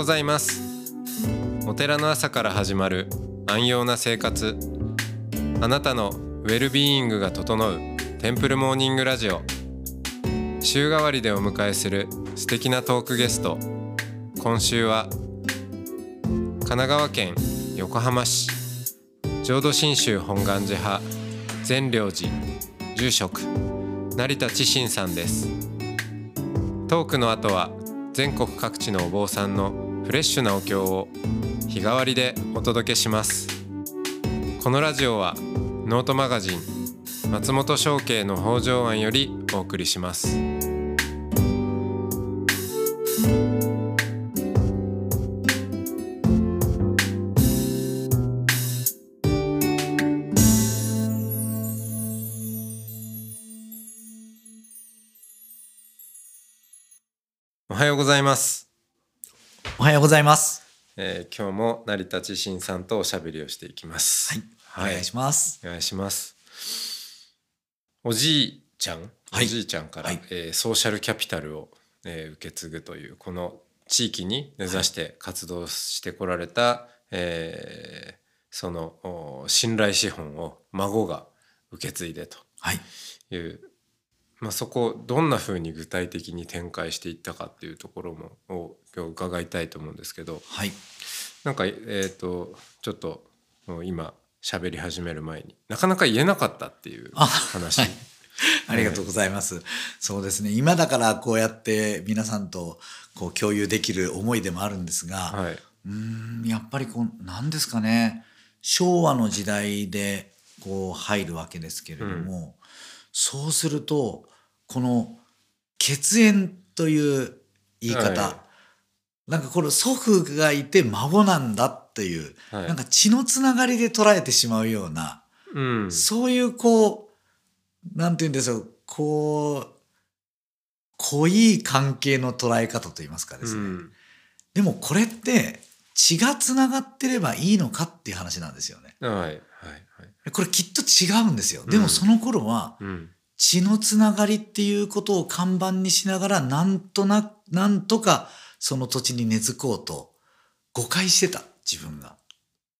ございます。お寺の朝から始まる安養な生活。あなたのウェルビーイングが整うテンプルモーニングラジオ。週替わりでお迎えする素敵なトークゲスト。今週は神奈川県横浜市。浄土真宗本願寺派。善良寺。住職。成田知信さんです。トークの後は全国各地のお坊さんのフレッシュなお経を日替わりでお届けします。このラジオはノートマガジン松本商家の北条庵よりお送りします。おはようございます、おはようございます。えー今日も成田知信さんとおしゃべりをしていきます。はい、お願いします。お願いします。おじいちゃん、はい。おじいちゃんから、はい。えーソーシャルキャピタルを、えー受け継ぐというこの地域に根ざして活動してこられた、えーそのお信頼資本を孫が受け継いでとはい、いう、まあ、そこをどんなふうに具体的に展開していったかっていうところもを今日伺いたいと思うんですけどはい、なんかえっ、とちょっと今喋り始める前になかなか言えなかったっていうあ話、はい ありがとうございます。そうですね。今だからこうやって皆さんとこう共有できる思いでもあるんですが、はい、うーん、やっぱりこうなんですかね。昭和の時代でこう入るわけですけれども、そうするとこの血縁という言い方、はなんかこれ祖父がいて孫なんだっていう、はい。なんか血のつながりで捉えてしまうような、うん、そういうこうなんて言うんでしょう。こう濃い関係の捉え方といいますかですね、うん。でもこれって血がつながってればいいのかっていう話なんですよね。はい。はい。はい。これきっと違うんですよ。でもその頃はうん血のつながりっていうことを看板にしながらなんとななんとかその土地に根付こうと誤解してた自分が。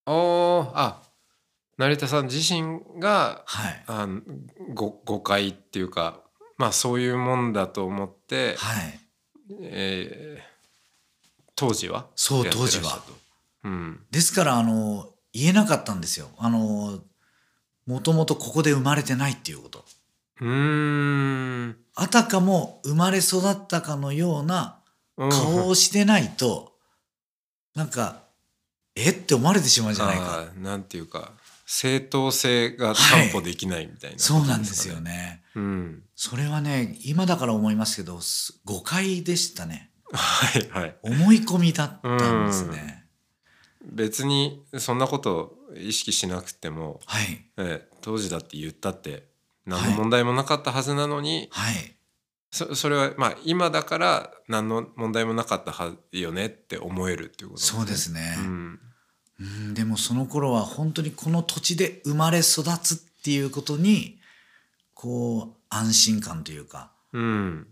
おーあ成田さん自身がはい。あのご誤解っていうかまあそういうもんだと思って、はい。えー当時は？そう当時は。とうん。ですからあの言えなかったんですよ。あのもともとここで生まれてないっていうことうーん。あたかも生まれ育ったかのようなうん。顔をしてないと、なんかえって思われてしまうじゃないか。なんていうか正当性が担保できないみたいな、そうなんですよ。ね。うん、それはね今だから思いますけどす誤解でしたね。はいはい。思い込みだったんですね。別にそんなこと意識しなくても、はい。えー当時だって言ったって何の問題もなかったはずなのに、はい。そそれはまあ今だから何の問題もなかったはよねって思えるっていうことそうですね、うん。うん、でもその頃は本当にこの土地で生まれ育つっていうことにこう安心感というか、うん、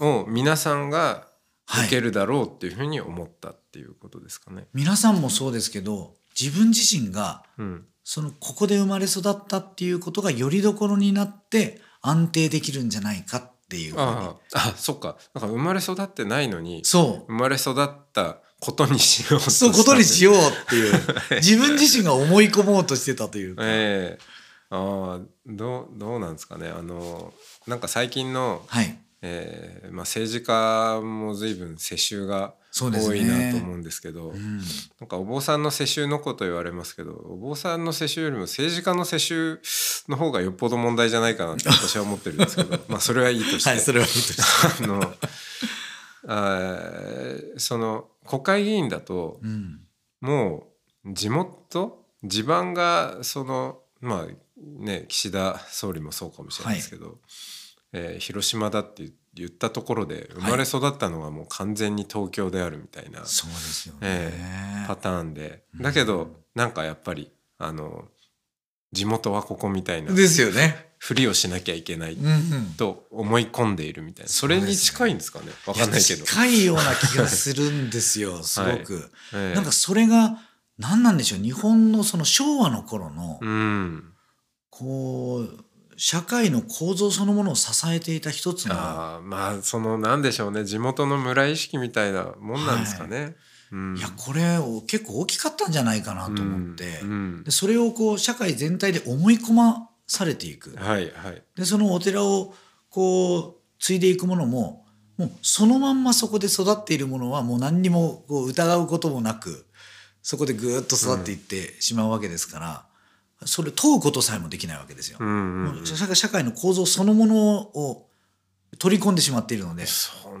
を皆さんがはい。受けるだろうっていうふうに思ったっていうことですかね。皆さんもそうですけど自分自身がうん、そのここで生まれ育ったっていうことがよりどころになって安定できるんじゃないかっていうふうに。ああ。あそっか。なんか生まれ育ってないのにそ生まれ育ったことにしようとう。そうことにしよう。っていう。自分自身が思い込もうとしてたというか、ええ。ああどうどうなんですかね。あのなんか最近の、はいええまあ、政治家も随分世襲が多いなと思うんですけどうん、なんかお坊さんの世襲のこと言われますけどお坊さんの世襲よりも政治家の世襲の方がよっぽど問題じゃないかなって私は思ってるんですけど まあそれはいいとして、はいそれはいいとして。あのあーその国会議員だとうん。もう地元地盤がそのまあね岸田総理もそうかもしれないですけど、えー広島だって言ったところで生まれ育ったのがもう完全に東京であるみたいなそうですよね、えパターンで。だけどなんかやっぱりあの地元はここみたいなですよね。ふりをしなきゃいけないうんうん。と思い込んでいるみたいな。それに近いんですかね？わかんないけど。や。近いような気がするんですよ すごく、ええ。なんかそれが何なんでしょう？日本のその昭和の頃のうん。こう社会の構造そのものを支えていた一つのああまあそのなんでしょうね。地元の村意識みたいなもんなんですかね。うん。いやこれを結構大きかったんじゃないかなと思って、うんでそれをこう社会全体で思い込まされていく。うんはいはい。でそのお寺をこう継いでいくものももうそのまんまそこで育っているものはもう何にもこう疑うこともなくそこでぐーっと育っていってしまうわけですから、それ問うことさえもできないわけですよ。社会の構造そのものを取り込んでしまっているので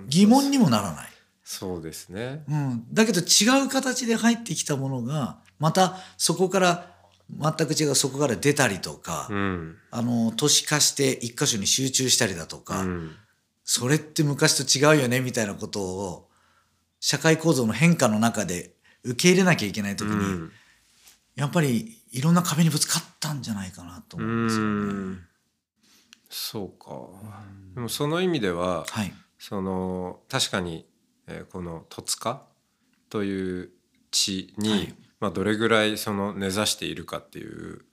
疑問にもならない。そうですね。うん、だけど違う形で入ってきたものがまたそこから全く違うそこから出たりとか、うんあの都市化して一箇所に集中したりだとか、うんそれって昔と違うよねみたいなことを社会構造の変化の中で受け入れなきゃいけない時に、うんやっぱりいろんな壁にぶつかったんじゃないかなと思うんですようね。ん。そうか。でもその意味でははい、その確かに、えーこの戸塚という地に、はい。まあ、どれぐらいその根ざしているかっていう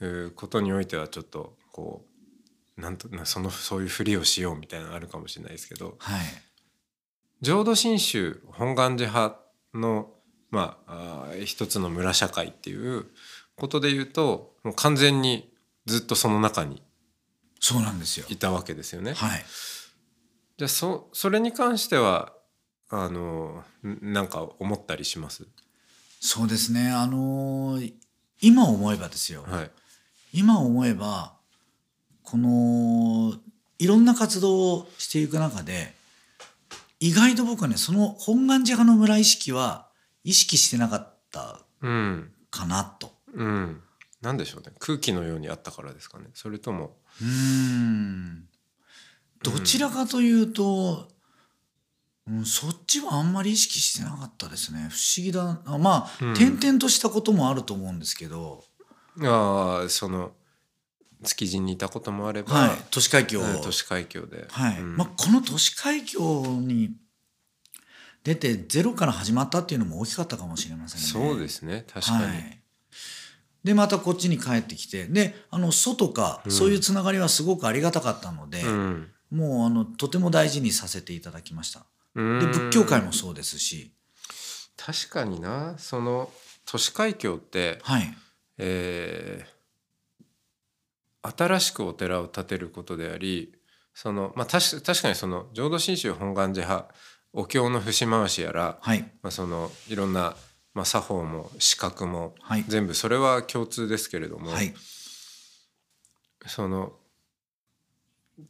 えーことにおいてはちょっとこうなんとなそのそういうふりをしようみたいなのあるかもしれないですけどはい、浄土真宗本願寺派の、まあ、あー一つの村社会っていうことで言うともう完全にずっとその中にそうなんですよ。いたわけですよね。はい、じゃあそそれに関してはあのんなんか思ったりします？そうですね。あのー今思えばですよ。はい。今思えばこのいろんな活動をしていく中で意外と僕はねその本願寺派の村意識は意識してなかったうん。かなと。うん。なんでしょうね。空気のようにあったからですかね。それとも。うーんどちらかというと、うん、そっちはあんまり意識してなかったですね不思議だあまあ、うん転々としたこともあると思うんですけど、ああ、その築地にいたこともあれば、はい都市海峡、はい都市海峡で。はいうんまあ、この都市海峡に出てゼロから始まったっていうのも大きかったかもしれませんね。そうですね。確かに。はい、でまたこっちに帰ってきてであの祖とかうん。そういうつながりはすごくありがたかったので、うん。もうあのとても大事にさせていただきました。うん。で仏教界もそうですし、確かにな。その都市海峡って、はい、えー新しくお寺を建てることでありその、まあ、確確かにその浄土真宗本願寺派お経の節回しやら、はい、まあ、そのいろんな、まあ、作法も資格もはい、全部それは共通ですけれども、はい、その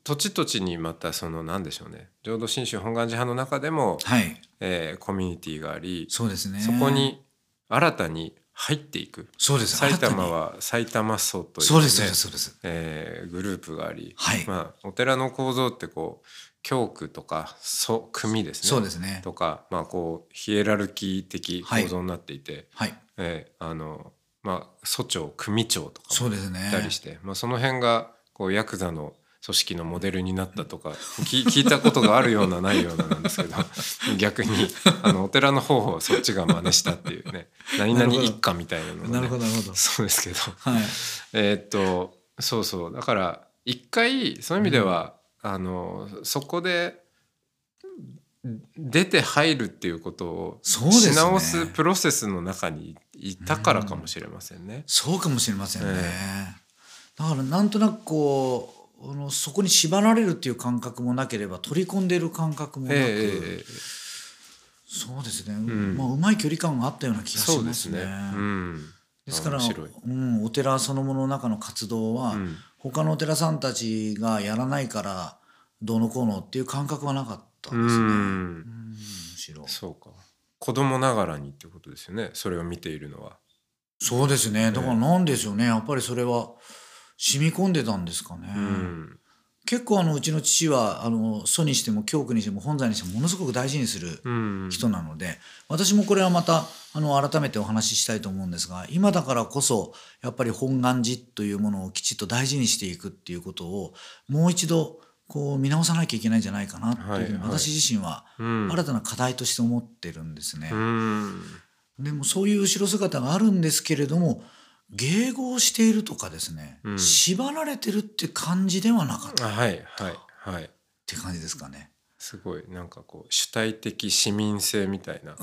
土地土地にまたその何でしょうね。浄土真宗本願寺派の中でも、はい、えーコミュニティがありそうですね。そこに新たに入っていく。そうです。埼玉新は埼玉荘という、そうです、そうです、そうです。えーグループがあり、はい。まあ、お寺の構造ってこう教区とか祖組ですねそうですね。とか、まあ、こうヒエラルキー的構造になっていて、はい、えーあのまあ、祖長組長とかもそうですねい。たりして、まあ、その辺がこうヤクザの組織のモデルになったとか聞 聞いたことがあるようなないようななんですけど 逆にあのお寺の方をそっちが真似したっていうね 何々一家みたいなのが、ね、なるほど、なるほど。そうですけどはい、えーっとそうそうだから一回そういう意味では、あのそこで出て入るっていうことをし直すプロセスの中にいたからかもしれませんね。そうかもしれませんね。えだからなんとなくこうあのそこに縛られるっていう感覚もなければ取り込んでる感覚もなく、ええええそうですね、ん。まあ、うまい距離感があったような気がそうしますね。ですね。うん、ですから、うん、お寺そのものの中の活動は、うん他のお寺さんたちがやらないからどうのこうのっていう感覚はなかったうですね。うん。ん、むしろ。そうか。子供ながらにってことですよね。それを見ているのは。そうですね。だからなんでしょうね。やっぱりそれは染み込んでたんですかね。うん結構あのうちの父はあの祖にしても教区にしても本山にしてもものすごく大事にするうん。人なので、私もこれはまたあの改めてお話ししたいと思うんですが今だからこそやっぱり本願寺というものをきちっと大事にしていくっていうことをもう一度こう見直さなきゃいけないんじゃないかなっていうふうに私自身はうん。新たな課題として思ってるんですね。うん。でもそういう後ろ姿があるんですけれども迎合しているとかですね、うん。縛られてるって感じではなかった。っはいはいはい。て感じですかね。すごいなんかこう主体的市民性みたいな。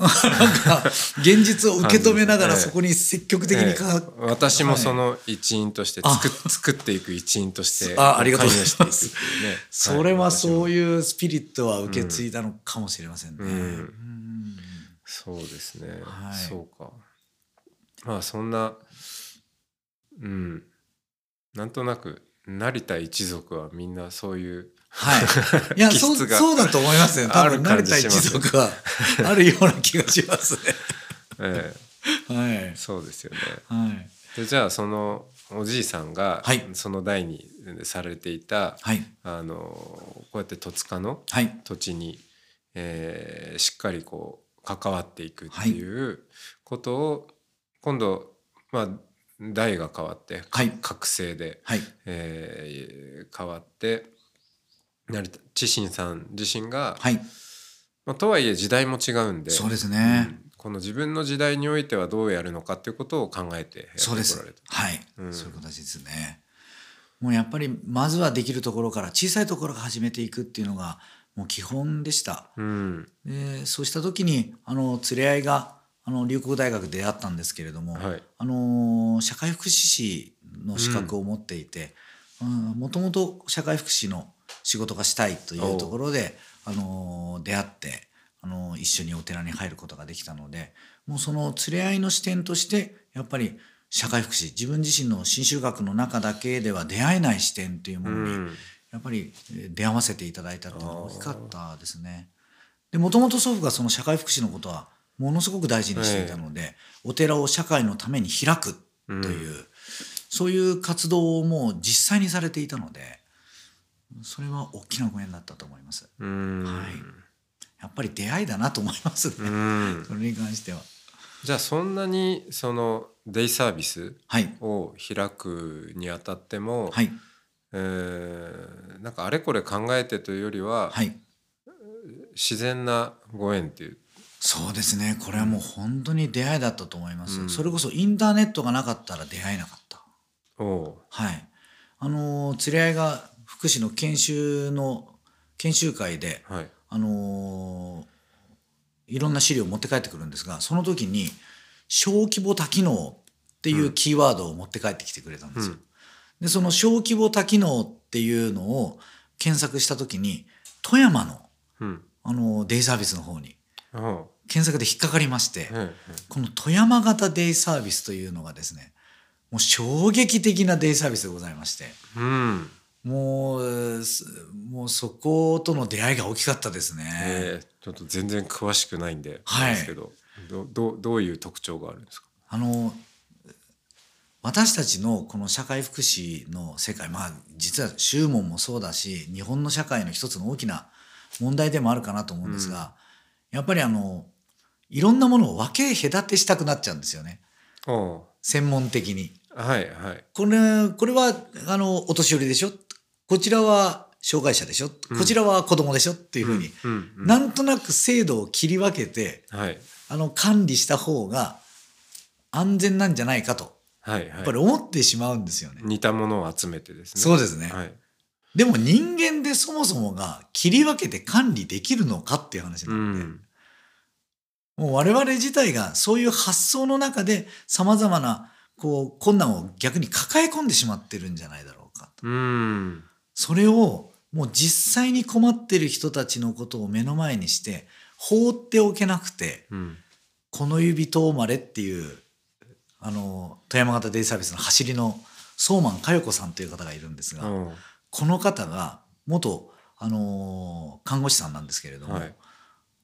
現実を受け止めながらそこに積極的にか、ええ。私もその一員として作,、作っていく一員としてあありがとうございます。ね。それはそうういうスピリットは受け継いだのかもしれませんね。うん。うん。そうですね、はい。そうか。まあそんなうんなんとなく成田一族はみんなそういうはい。いや、そう、そうだと思いますよ。多分、成田一族は あるような気がしますね。えはいえ。そうですよねはい。でじゃあそのおじいさんがはいその代にされていた、はい。あのこうやって戸塚のはい。土地に、えーしっかりこう関わっていくっていうことを、今度まあ代が変わって、はい覚醒で、はい。えー変わって成田知心さん自身が、はい。まあ、とはいえ時代も違うんでそうですね。うんこの自分の時代においてはどうやるのかっていうことを考えてやってこそうですられた。。はい、うんそういう形ですね。もうやっぱりまずはできるところから小さいところから始めていくっていうのがもう基本でした。うんでそうした時にあの連れ合いがあの龍谷大学で出会ったんですけれども、はい。あの社会福祉士の資格を持っていてもともと社会福祉の仕事がしたいというところで、あの出会って、あの一緒にお寺に入ることができたのでもうその連れ合いの視点としてやっぱり社会福祉自分自身の新宗学の中だけでは出会えない視点というもうのに、ん。やっぱりえー出会わせていただいたっていうのが大きかったですね。でもともと祖父がその社会福祉のことはものすごく大事にしていたので、お寺を社会のために開くという、そういう活動をもう実際にされていたのでそれは大きなご縁だったと思います。うん。はい。やっぱり出会いだなと思いますね、うん。それに関しては。じゃあそんなにそのデイサービスはい。を開くにあたっても、はい。えーなんかあれこれ考えてというよりは、はい。自然なご縁っていうそうですね。これはもう本当に出会いだったと思います、うん。それこそインターネットがなかったら出会えなかった。はい。あのー連れ合いが福祉の研修の研修会ではい。あのーいろんな資料を持って帰ってくるんですがその時に小規模多機能っていうキーワードを持って帰ってきてくれたんですよ。うん。でその小規模多機能っていうのを検索した時に富山の、うん。あのーデイサービスの方に検索で引っかかりまして、うんこの富山型デイサービスというのがですねもう衝撃的なデイサービスでございましてうん。もうすもうそことの出会いが大きかったですね。えーちょっと全然詳しくないんで、はい。ですけどどどどういう特徴があるんですか？あの私たちのこの社会福祉の世界まあ実は宗門もそうだし日本の社会の一つの大きな問題でもあるかなと思うんですが、やっぱりあのいろんなものを分け隔てしたくなっちゃうんですよね。専門的に。はいはい。これこれはあのお年寄りでしょ？こちらは障害者でしょ、こちらは子供でしょ？っていうふうに、うんうんなんとなく制度を切り分けてはい。あの管理した方が安全なんじゃないかと。はいやっぱりはい思ってしまうんですよね。似たものを集めてですね。そうですね、はいでも人間でそもそもが切り分けて管理できるのかっていう話なので、んもう我々自体がそういう発想の中でさまざまなこう困難を逆に抱え込んでしまってるんじゃないだろうかと。うんそれをもう実際に困ってる人たちのことを目の前にして放っておけなくてうん「この指とまれ」っていうあの富山型デイサービスの走りの相馬佳代子さんという方がいるんですが、この方が元、あのー看護師さんなんですけれども、はい。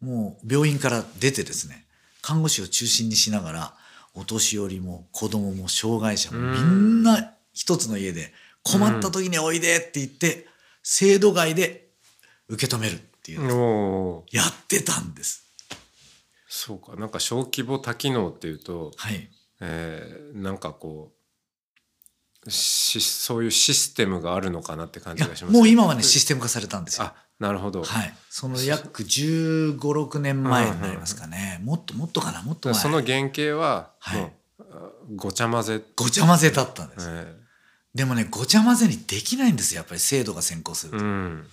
もう病院から出てですね看護師を中心にしながらお年寄りも子供も障害者もうん。みんな一つの家で困った時においでって言って制度外で受け止めるっていうやってたんです。そうか。なんか小規模多機能っていうと、はい。えーなんかこうしそういうシステムがあるのかなって感じがしますもう今はねシステム化されたんですよ。あなるほど、はい。その約15、6年前になりますかね。もっともっとかなもっと前。その原型ははいごちゃ混ぜ、ごちゃ混ぜだったんです。えでもねごちゃ混ぜにできないんですよやっぱり制度が先行すると。ーうん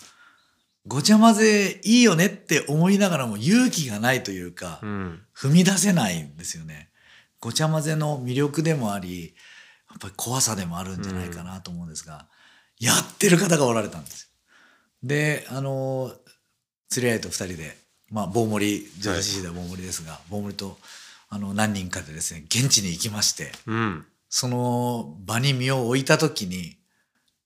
ごちゃ混ぜいいよねって思いながらも勇気がないというか、うん踏み出せないんですよね。ごちゃ混ぜの魅力でもあり、やっぱり怖さでもあるんじゃないかなと思うんですが、やってる方がおられたんですよ。で、あの、釣り合いと二人で、まあ、棒盛り、女子市では棒盛りですが、棒盛りと、あの、何人かでですね、現地に行きまして、うんその場に身を置いた時に、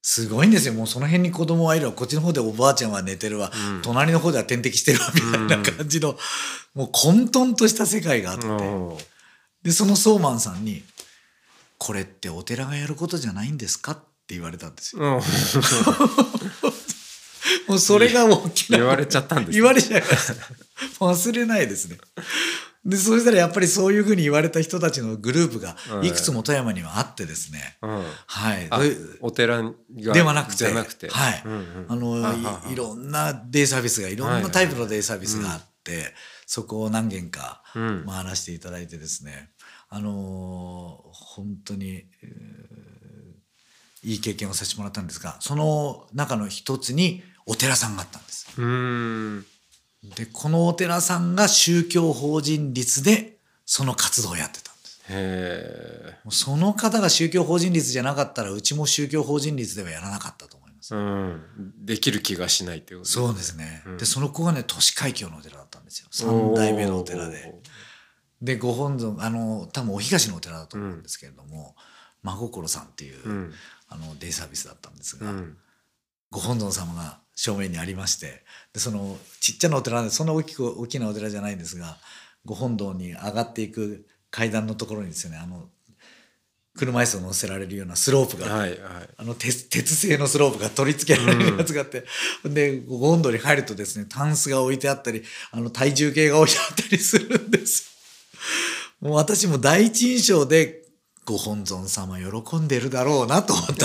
すごいんですよ。もうその辺に子供はいるわ。こっちの方でおばあちゃんは寝てるわ。うん隣の方では点滴してるわ。みたいな感じの、もう混沌とした世界があって。で、そのソーマンさんに、これってお寺がやることじゃないんですかって言われたんですよ。うん もうそれが大きな。言われちゃったんですね言われちゃいました。忘れないですね。で、そしたらやっぱりそういうふうに言われた人たちのグループがうんいくつも富山にはあってですね。うんはい。お寺がではなくてくてはいうんうんあの、ははいいろんなデイサービスが、いろんなタイプのデイサービスがあって、そこを何軒かうん回らせていただいてですね、あのー本当に、えーいい経験をさせてもらったんですが、その中の一つにお寺さんがあったんです。うーんで、このお寺さんが宗教法人率でその活動をやってたんです。へもうその方が宗教法人率じゃなかったら、うちも宗教法人率ではやらなかったと思います。えうんできる気がしないっていうことそうですね。うんで、その子がね、都市海峡のお寺だったんですよ。三代目のお寺で。で、ご本尊、あの、多分お東のお寺だと思うんですけれども、真心さんっていう、うん。あの、デイサービスだったんですが、うん。ご本尊様が正面にありまして、で、その、ちっちゃなお寺なんで、そんな大きく、大きなお寺じゃないんですが、ご本堂に上がっていく階段のところにですね、あの、車椅子を乗せられるようなスロープがはいはい。あの鉄鉄製のスロープが取り付けられるやつがあって、で、ご本堂に入るとですね、タンスが置いてあったり、あの、体重計が置いてあったりするんですよ。もう私も第一印象で、ご本尊様喜んでるだろうなと思ったん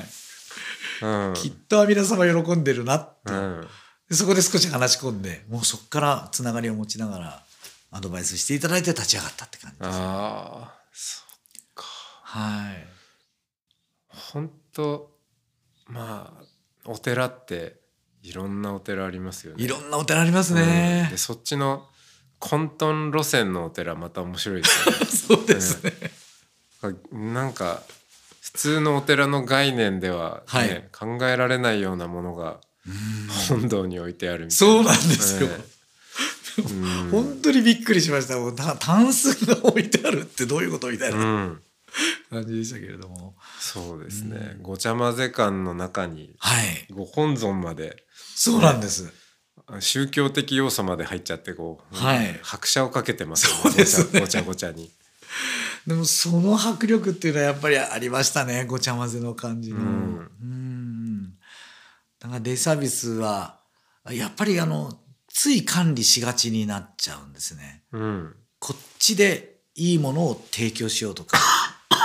です。きっと皆様喜んでるなと。うんでそこで少し話し込んで、もうそこからつながりを持ちながら、アドバイスしていただいて立ち上がったって感じです。ああそっかはい。本当まあお寺っていろんなお寺ありますよねいろんなお寺ありますうんねで。そっちの混沌路線のお寺また面白いですよね そうですね。なんか普通のお寺の概念では、ねはい考えられないようなものが本堂に置いてあるみたいそうなんですよ。ええうん本当にびっくりしました。もうたタンスが置いてあるってどういうことみたいうなん感じでしたけれども。そうですね、ごちゃ混ぜ感の中にはい。ご本尊までそうなんです。宗教的要素まで入っちゃってこう、はい拍車をかけてますよそうですねごちゃごちゃに。でもその迫力っていうのはやっぱりありましたね。ごちゃ混ぜの感じの。ううんん。だからデイサービスは、やっぱりあの、つい管理しがちになっちゃうんですね。うんこっちでいいものを提供しようとか、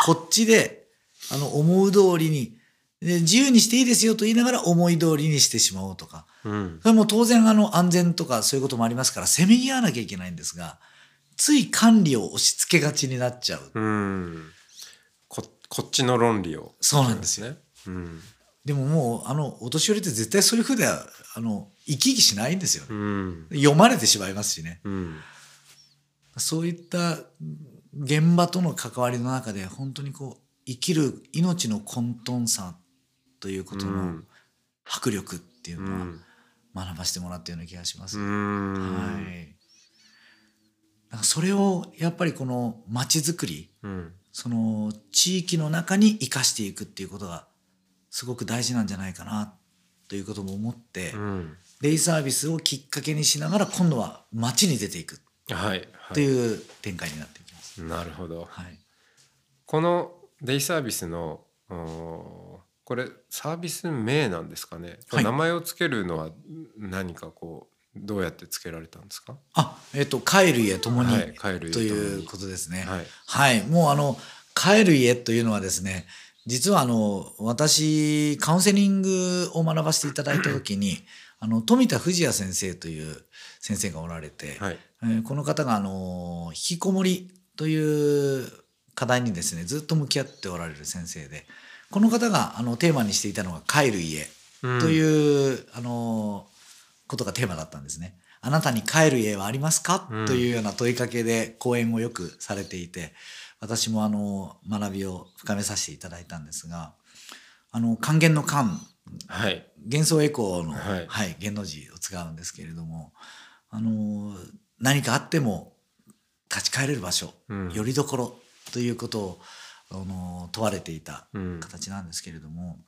こっちで、あの、思う通りに、で自由にしていいですよと言いながら思い通りにしてしまおうとか。うんそれも当然あの安全とかそういうこともありますから、せめぎ合わなきゃいけないんですが、つい管理を押し付けがちになっちゃう。うんここっちの論理をそうなんですよ。ね。うんでももう、あの、お年寄りって絶対そういうふうでは、あの、生き生きしないんですよう。ん読まれてしまいますしね。うんそういった現場との関わりの中で、本当にこう、生きる命の混沌さということのうん迫力っていううのはん学ばせてもらったような気がします。うんはい。だからそれをやっぱりこの街づくり、うんその地域の中に生かしていくっていうことがすごく大事なんじゃないかなということも思って、うんデイサービスをきっかけにしながら今度は街に出ていくはいとはいいう展開になっていきます。なるほど。はい。このデイサービスのおこれサービス名なんですかね、はい。名前をつけるのは何かこうどうやってつけられたんですか？あえっ、と帰る家ともに、はい帰る家ということですね。はい。はい、もうあの帰る家というのはですね実はあの私カウンセリングを学ばせていただいた時にあの富田藤也先生という先生がおられて、はい。えーこの方があの引きこもりという課題にですねずっと向き合っておられる先生でこの方があのテーマにしていたのが「帰る家」という、あのことがテーマだったんですね。あなたに帰る家はありますか、うん。というような問いかけで講演をよくされていて私もあの学びを深めさせていただいたんですがあの還元の還はい。幻想エコーの、ははいい元の字を使うんですけれどもあの何かあっても立ち返れる場所、うん。よりどころということをあの問われていたうん。形なんですけれども、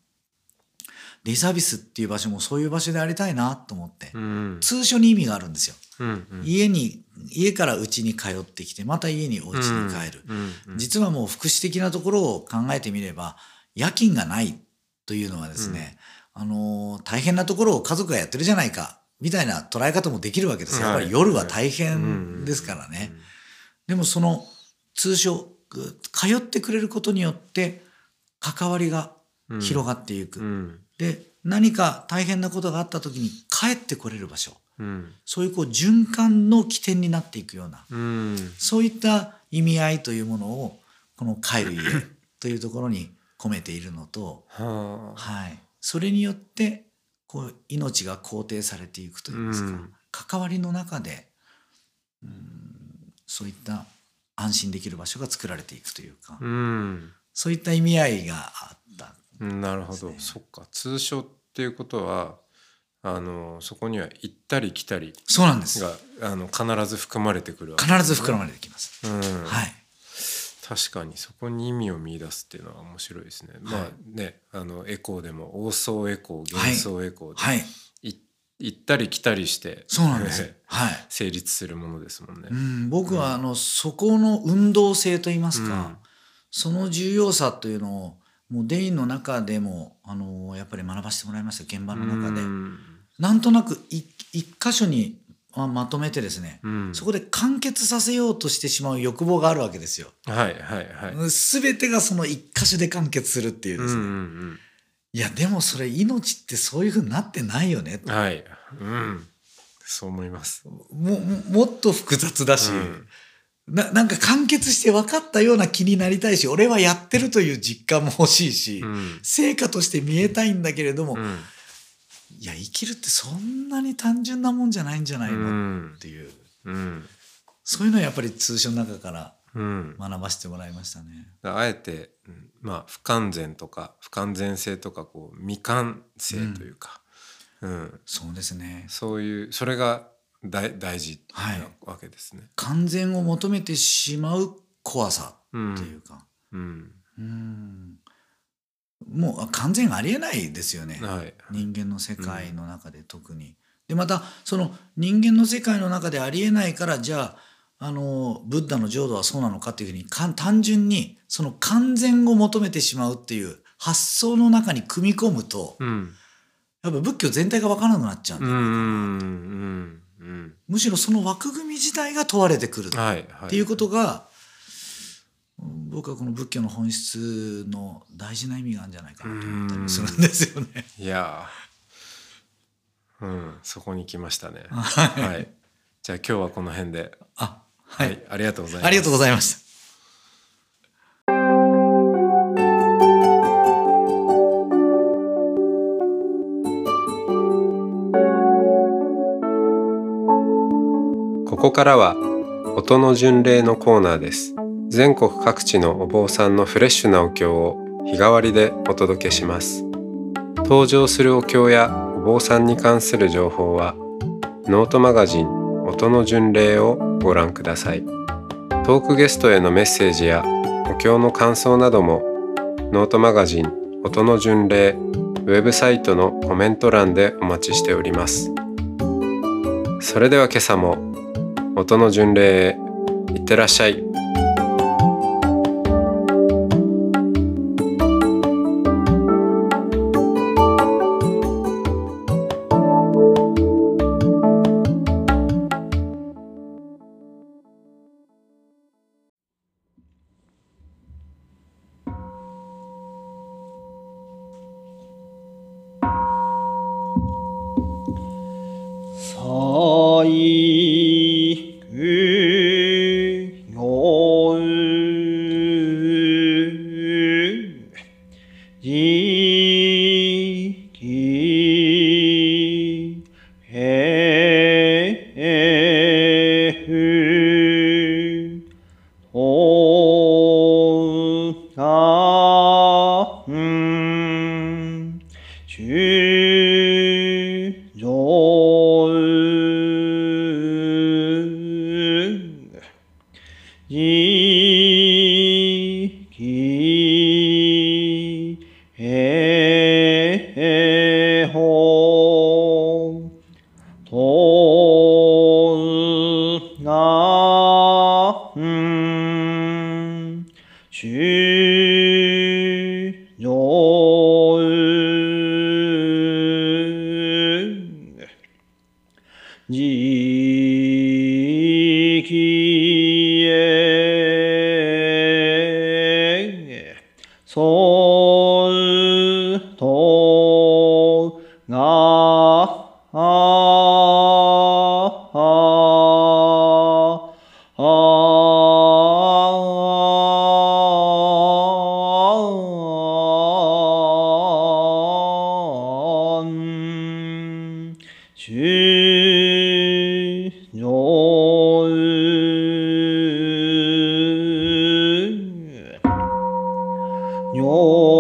デイサービスっていう場所もそういう場所でありたいなと思って、うん。通所に意味があるんですよ。うんうん。家に家から家に通ってきてまた家にお家に帰る、うんうん実はもう福祉的なところを考えてみれば夜勤がないというのはですね、あのー大変なところを家族がやってるじゃないかみたいな捉え方もできるわけですよ。やっぱり夜は大変ですからね。でもその通所通ってくれることによって関わりが広がっていく。うん。で何か大変なことがあった時に帰ってこれる場所。うん。そういうこう循環の起点になっていくような。うん。そういった意味合いというものをこの「帰る家 」というところに込めているのと、はい、それによってこう命が肯定されていくといいますか、うん。関わりの中でうんそういった安心できる場所が作られていくというか、うん。そういった意味合いがあった。うんなるほど、そっか。通所っていうことはあのそこには行ったり来たりそうなんです。があの必ず含まれてくるわけ必ず膨らまれてきます。うん。はい。確かにそこに意味を見出すっていうのは面白いですね。まあはいねあのエコーでも妄想エコー幻想エコーで、はい。い行ったり来たりしてそうなんですよ。はい。成立するものですもんね。うん、僕はあのそこの運動性といいますか、うんその重要さというのをもうデインの中でもあのやっぱり学ばせてもらいました現場の中で、うんなんとなくい一箇所にままとめてですね、うんそこで完結させようとしてしまう欲望があるわけですよ。はいはいはい。全てがその一箇所で完結するっていうですね。うんうんいやでもそれ命ってそういうふうになってないよね。うん、はい、うん、そう思います。もももっと複雑だし、うん。ななんか完結して分かったような気になりたいし俺はやってるという実感も欲しいし、うん。成果として見えたいんだけれども、うん。いや生きるってそんなに単純なもんじゃないんじゃないうの、ん。っていう。うん。そういうのはやっぱり通所の中からうん学ばせてもらいましたね。あえて、うんまあ不完全とか不完全性とかこう未完成というか、うん。そうですね。そういうそれが大大事はい。なわけですね。完全を求めてしまう怖さうん。っていうか、うん。うん。もうあ完全ありえないですよね。はい。人間の世界の中で特に。でまたその人間の世界の中でありえないからじゃああのブッダの浄土はそうなのかっていうふうに単純にその完全を求めてしまうっていう発想の中に組み込むとうん。やっぱ仏教全体が分からなくなっちゃうんだむしろその枠組み自体が問われてくるっはいはい。ていうことが、僕はこの仏教の本質の大事な意味があるんじゃないかなと思ったりするんですよね。いやー。うん。そこに来ましたね。はい。はい。じゃあ今日はこの辺で。あは、はいい、ありがとうございます。ありがとうございました。ここからは音の巡礼のコーナーです全国各地のお坊さんのフレッシュなお経を日替わりでお届けします登場するお経やお坊さんに関する情報はノートマガジン音の巡礼をご覧ください。トークゲストへのメッセージやお経の感想などもノートマガジン音の巡礼ウェブサイトのコメント欄でお待ちしております。それでは今朝も音の巡礼へいってらっしゃい。牛。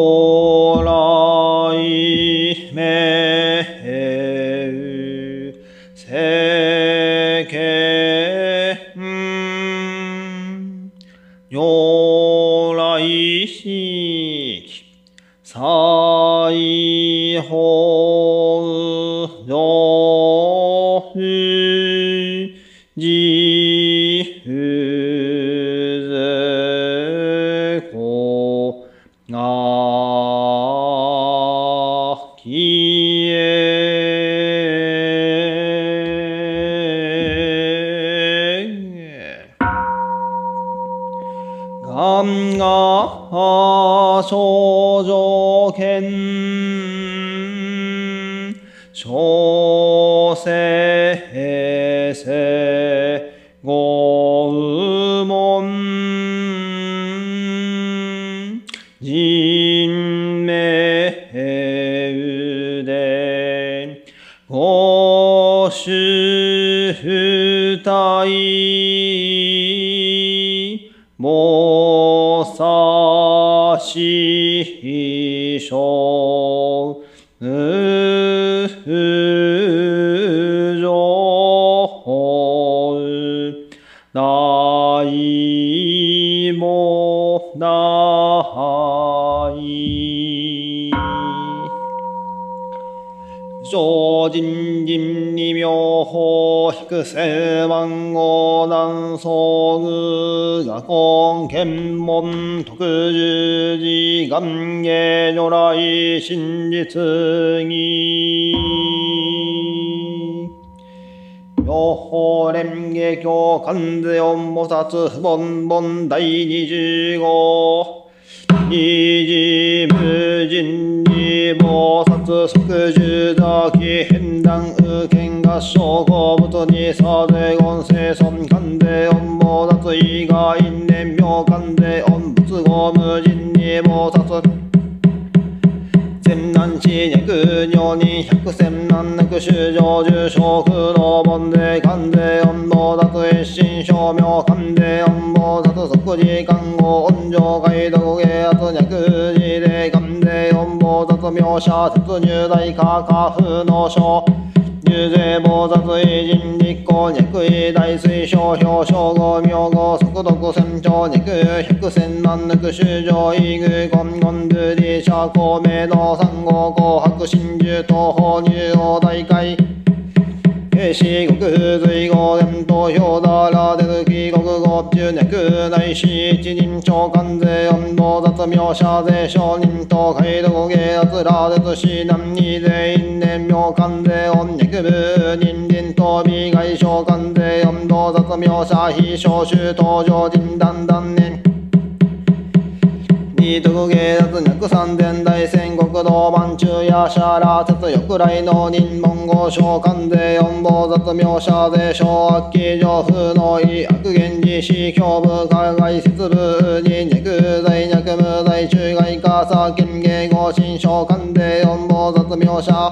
じ観世音菩薩本本第二十表称号名号速読船長肉百千万抜修上異具根根ルリ社公明道三号紅白真珠東方入王大会平四国随後伝投票だら出る記国語中脈内視一人長官税音菩薩名社税商人と海道芸圧ら出し南に全員年名官税音脈部人人と美外商官税音菩薩名社非召集登場人団断年二徳芸達脈三千大戦国道万中やしゃら節翼来の人文語召喚税四坊雑名者税小悪鬼上風の異悪源氏死胸部海外節部に脈在脈無罪中外化さ県芸合心召喚で四坊雑名者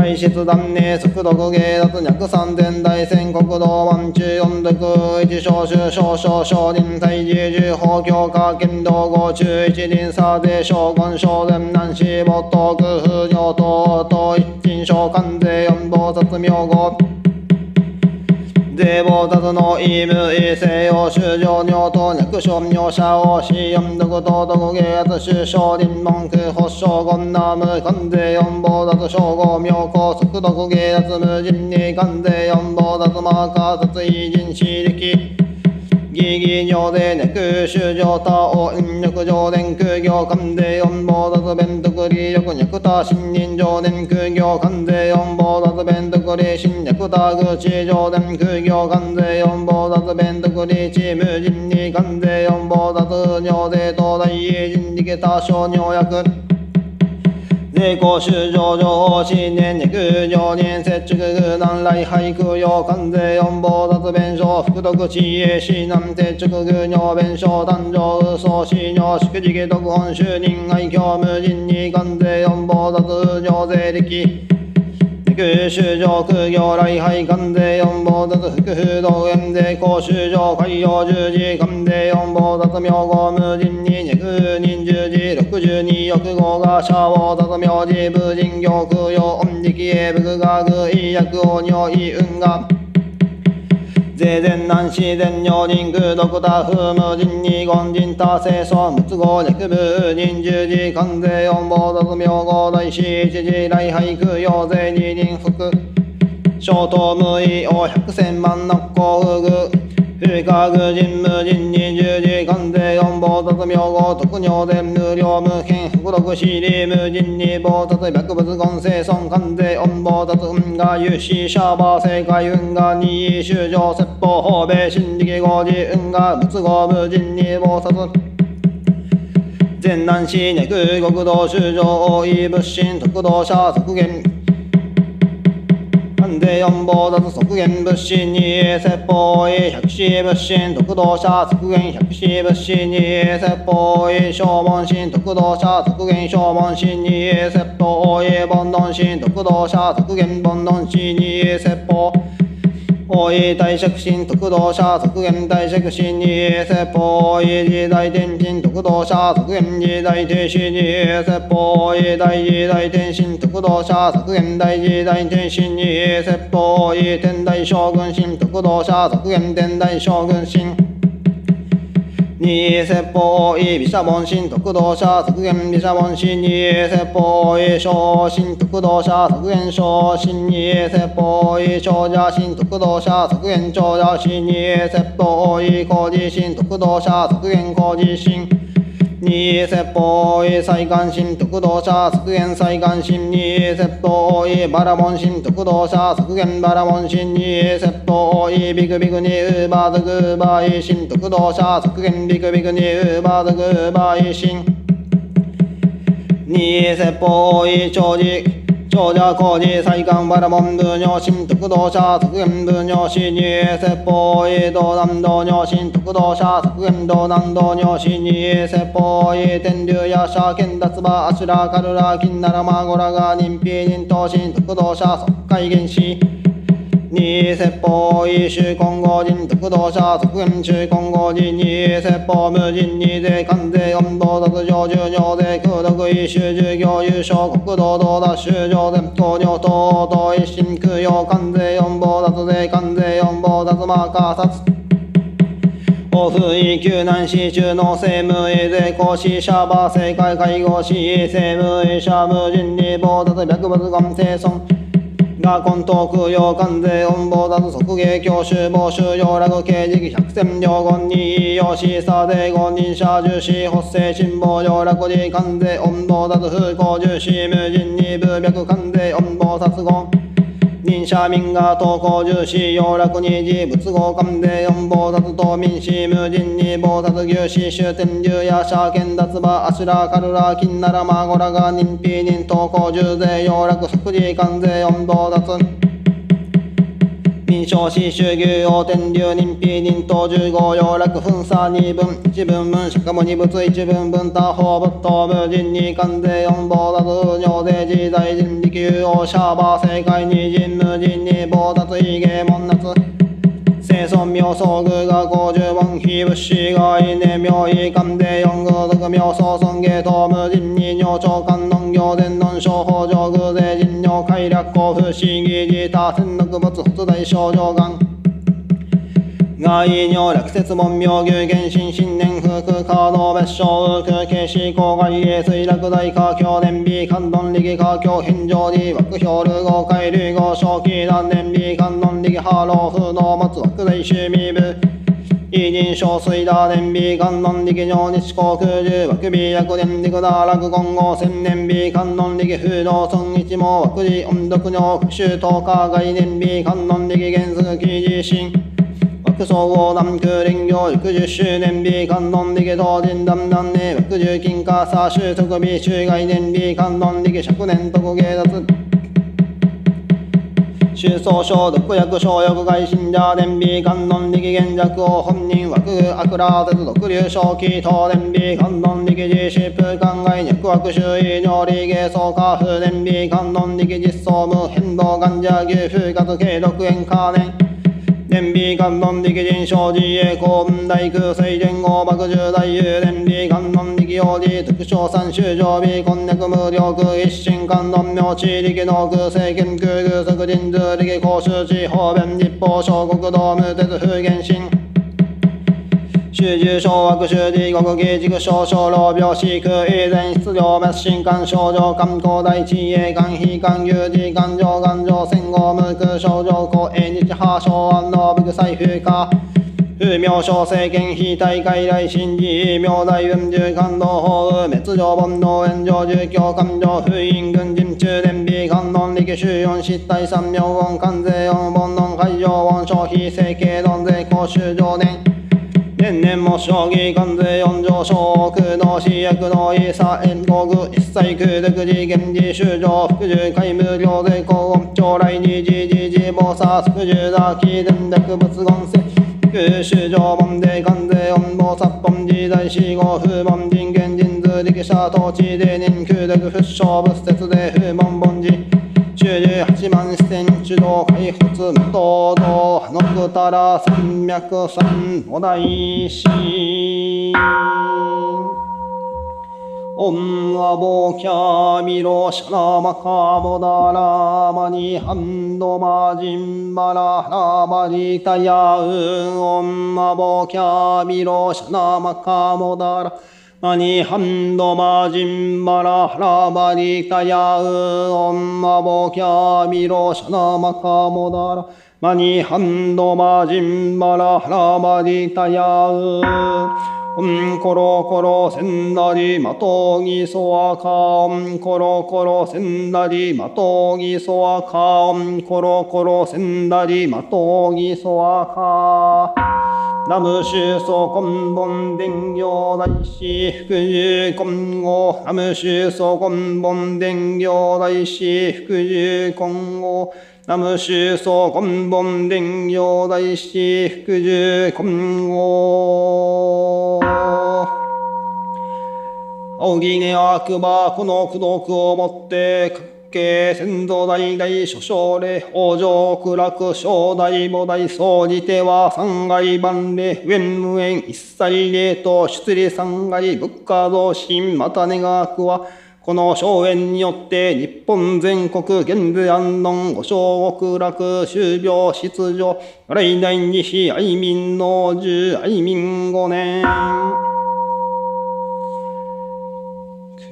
開出断念速読芸脱脈三千大戦国道万中四読一小衆少々少林大寺十法教科剣道五中一輪差税将軍少年南市没頭空風尿等等一金召喚税四菩薩名号デボタズの意無異性を修上尿と略称尿者を死四読と独芸圧首相林文句発将軍ナム関税四坊雑称号妙高速独芸圧無人に関税四坊雑マーカー殺意人私力ギギ上でネク修上他を引力上電空行関税四坊雑弁徳利力脈他新人上電空行関税四坊雑弁徳利新脈他口上電空行関税四坊雑弁徳利チ無人に関税四坊雑尿税東大人力他小尿薬税公修上上新年肉上年接触空南来俳句用関税四坊雑弁償福徳知恵市南接触具尿弁償誕生嘘死尿祝辞徳本就任愛嬌無人に関税四坊雑尿税力空修上空行来廃関税四棒立つ福風道園税公修上海洋十字官税四棒立つ名号無人に二空人十字六十二欲号がシャオ雑名字無人行空用音力へ仏が具医薬王尿意運が税前南市前女人空ドクター風無人二言人多清楚無都合略部人十字関税四坊雑名号大師一時来俳句用税二人服小東無意王百千万の幸福。不可具人無人に十字関税四坊雑名号特尿伝無料無変福禄死理無人に坊雑百物言生損関税音坊雑運が有志シャーバー正解運が二位修上説法法米新力合事運が仏合無人に坊殺全南市ネク国道修上大井仏心特道者削減関税四坊雑削減物心に説法医百死物心特道者削減百死物心に説法医小門心特道者削減小門心に説法医煩悩心特道者削減凡論心に説法法医大釈心特道者即現大釈心に説法医時代天心特道者即現時代停止に説法医大時代天心特道者即現大時代天心に説法医天大将軍心特道者即現天大将軍心二説法医毘沙門心徳道者削減毘沙門心二説法医小神徳道者削減小心二説法医長者心徳道者削減長者心二説法医工事心徳道者削減工事心に説法へ再関心特道者削減再関心に説法へバラモン心特道者削減バラモン心に説法へビクビクにウーバーズグーバーへ心特道者削減ビクビクにウーバーズグーバーへ心に説法へ長寿長者工事再官バラモン部尿心特道者削減部尿死二説法医道南道尿心特道者削減道南道尿死二説法医天竜や社剣脱馬アシュラカルラ金ならマゴラが人否人頭心特道者即海原始二説法医衆混合人特道者即減衆混合人二説法無人二税関税温度脱上重尿税空毒医衆従業優勝国道道脱修上前公尿等等一心空用関税四坊脱税関税四坊脱マーカー殺オフ位救難士中の政務医税公士シャーバー正解介護士政務医者無人に棒脱白物言生損が根東空用関税音坊脱即芸教習防収用楽刑事百戦両言に用しさで五人者重視発生辛抱用楽寺関税音坊脱風光重視無人に部脈関税音坊殺言人社民が投稿重視要楽に事仏合関税四坊脱島民氏無人に坊脱牛市終点流や社権脱馬アシュラカルラ金ならマゴラが人否人投稿重税要楽即時関税四坊脱民臨床死主牛王天竜人皮人等十五要楽分差二分。一分分しかも二物一分分他方仏頭無人に関税四棒達尿税自在人力有王シャーバー正解二人無人に棒達異芸門夏生存妙相具が五十万非物資外年妙意関税四偶族妙相尊芸等無人に尿長官農業伝論商法上偶税人尿快楽交付市議自他戦力物発大症状がん。外尿落雪門妙牛原神新年風空カード別称空景視郊外衛水落大華僑年美観音力華僑返上に枠表流合海流合正気断年美観音力ハロー風の松枠大趣味部。イ人小水打年美観音力上日航空十枠美薬年力打落金剛千年美観音力風道村一毛枠寺音読尿復習10日外年美観音力原則記事新枠総合南空林業60周年日観音力同人団団年枠十金貨差収束日中外年日観音力灼年特芸脱収総省毒薬商薬外信者伝美観音力現弱を本人枠悪ら絶毒流正気等伝美観音力実施風間外脈枠周囲尿理芸総化風伝美観音力実装無変動患者牛風活継続炎化年伝美観音力人生自衛公文大空水前後爆重大有伝美観音力用事特賞三種常備こんにゃく無料空一心観音明地力の空政権空空即人数力公衆地方便立法小国道無鉄風原神集中小枠集地国技軸小小老病死空以前出量滅心肝症状肝高大地営肝非肝有事肝上肝上戦後無空症状高永日破傷安の部財風化。風明小政権非大会来新寺明大雲重感動法雨滅上煩悩炎上住教感情封印軍人中伝美観音力収四失態三明言関税音煩悩海上音消費整形論税公衆上年年々も将棋関税四条小空の死薬の遺差円国一切空独自現時修上副従海無料税高音将来二次二次暴殺副従打気電力物言性九州上門で関税温度殺本時代四号風門人間人数力者統治で年空独不祥物説で風門本時98万四千主導開発無道道のくたら三脈三お大師オンアボキャミロシャラマカボダラマニハンドマジンバラハラマリタヤウオンアボキャミロシャラマカボダラマニハンドマジンバラハラバリタヤウオンマボキャミロシャナマカモダラマニハンドマジンバラハラバリタヤウコロコロセンダリマトギソワカオンコロコロセンダリマトギソワカオンコロコロセンダリマトギソワカナムシュソコンボンデンギョダイシフクジューコンゴ。ナムシュソコンボンデンギョーダイシフクジーコンゴ。ナムシソコンボンデンギョダイシフクジューコンゴ。青木根悪魔この功徳をもって家先祖代々諸将礼往生苦楽正代母大総じては三害万礼縁無縁一切礼と出利三害物価増進また願わくはこの荘園によって日本全国現在安穏五小極楽終病失状来代に非愛民の十愛民五年。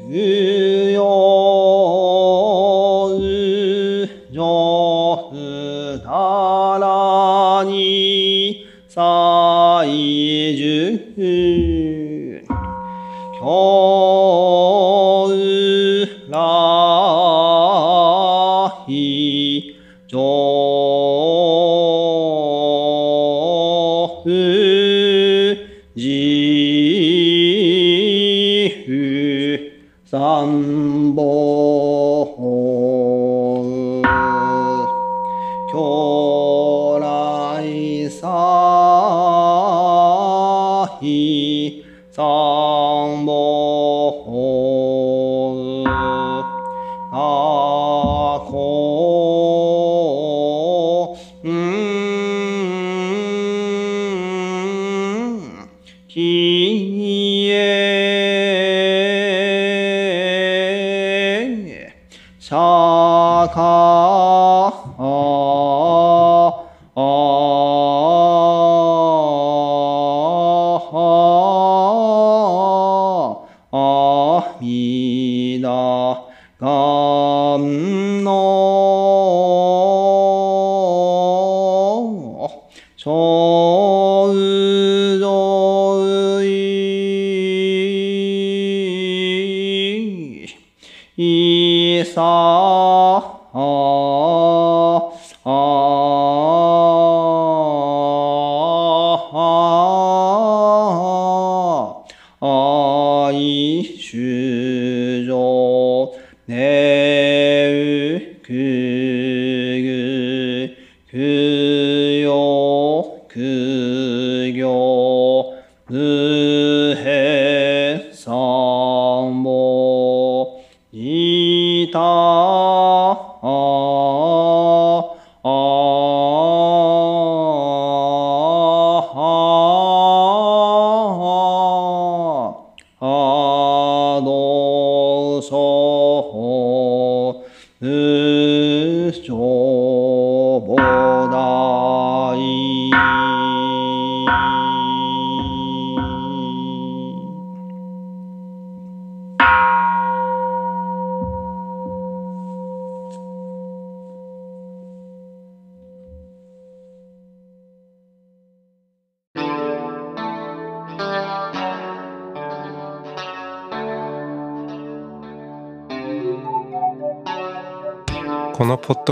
最重。さひさんぼあ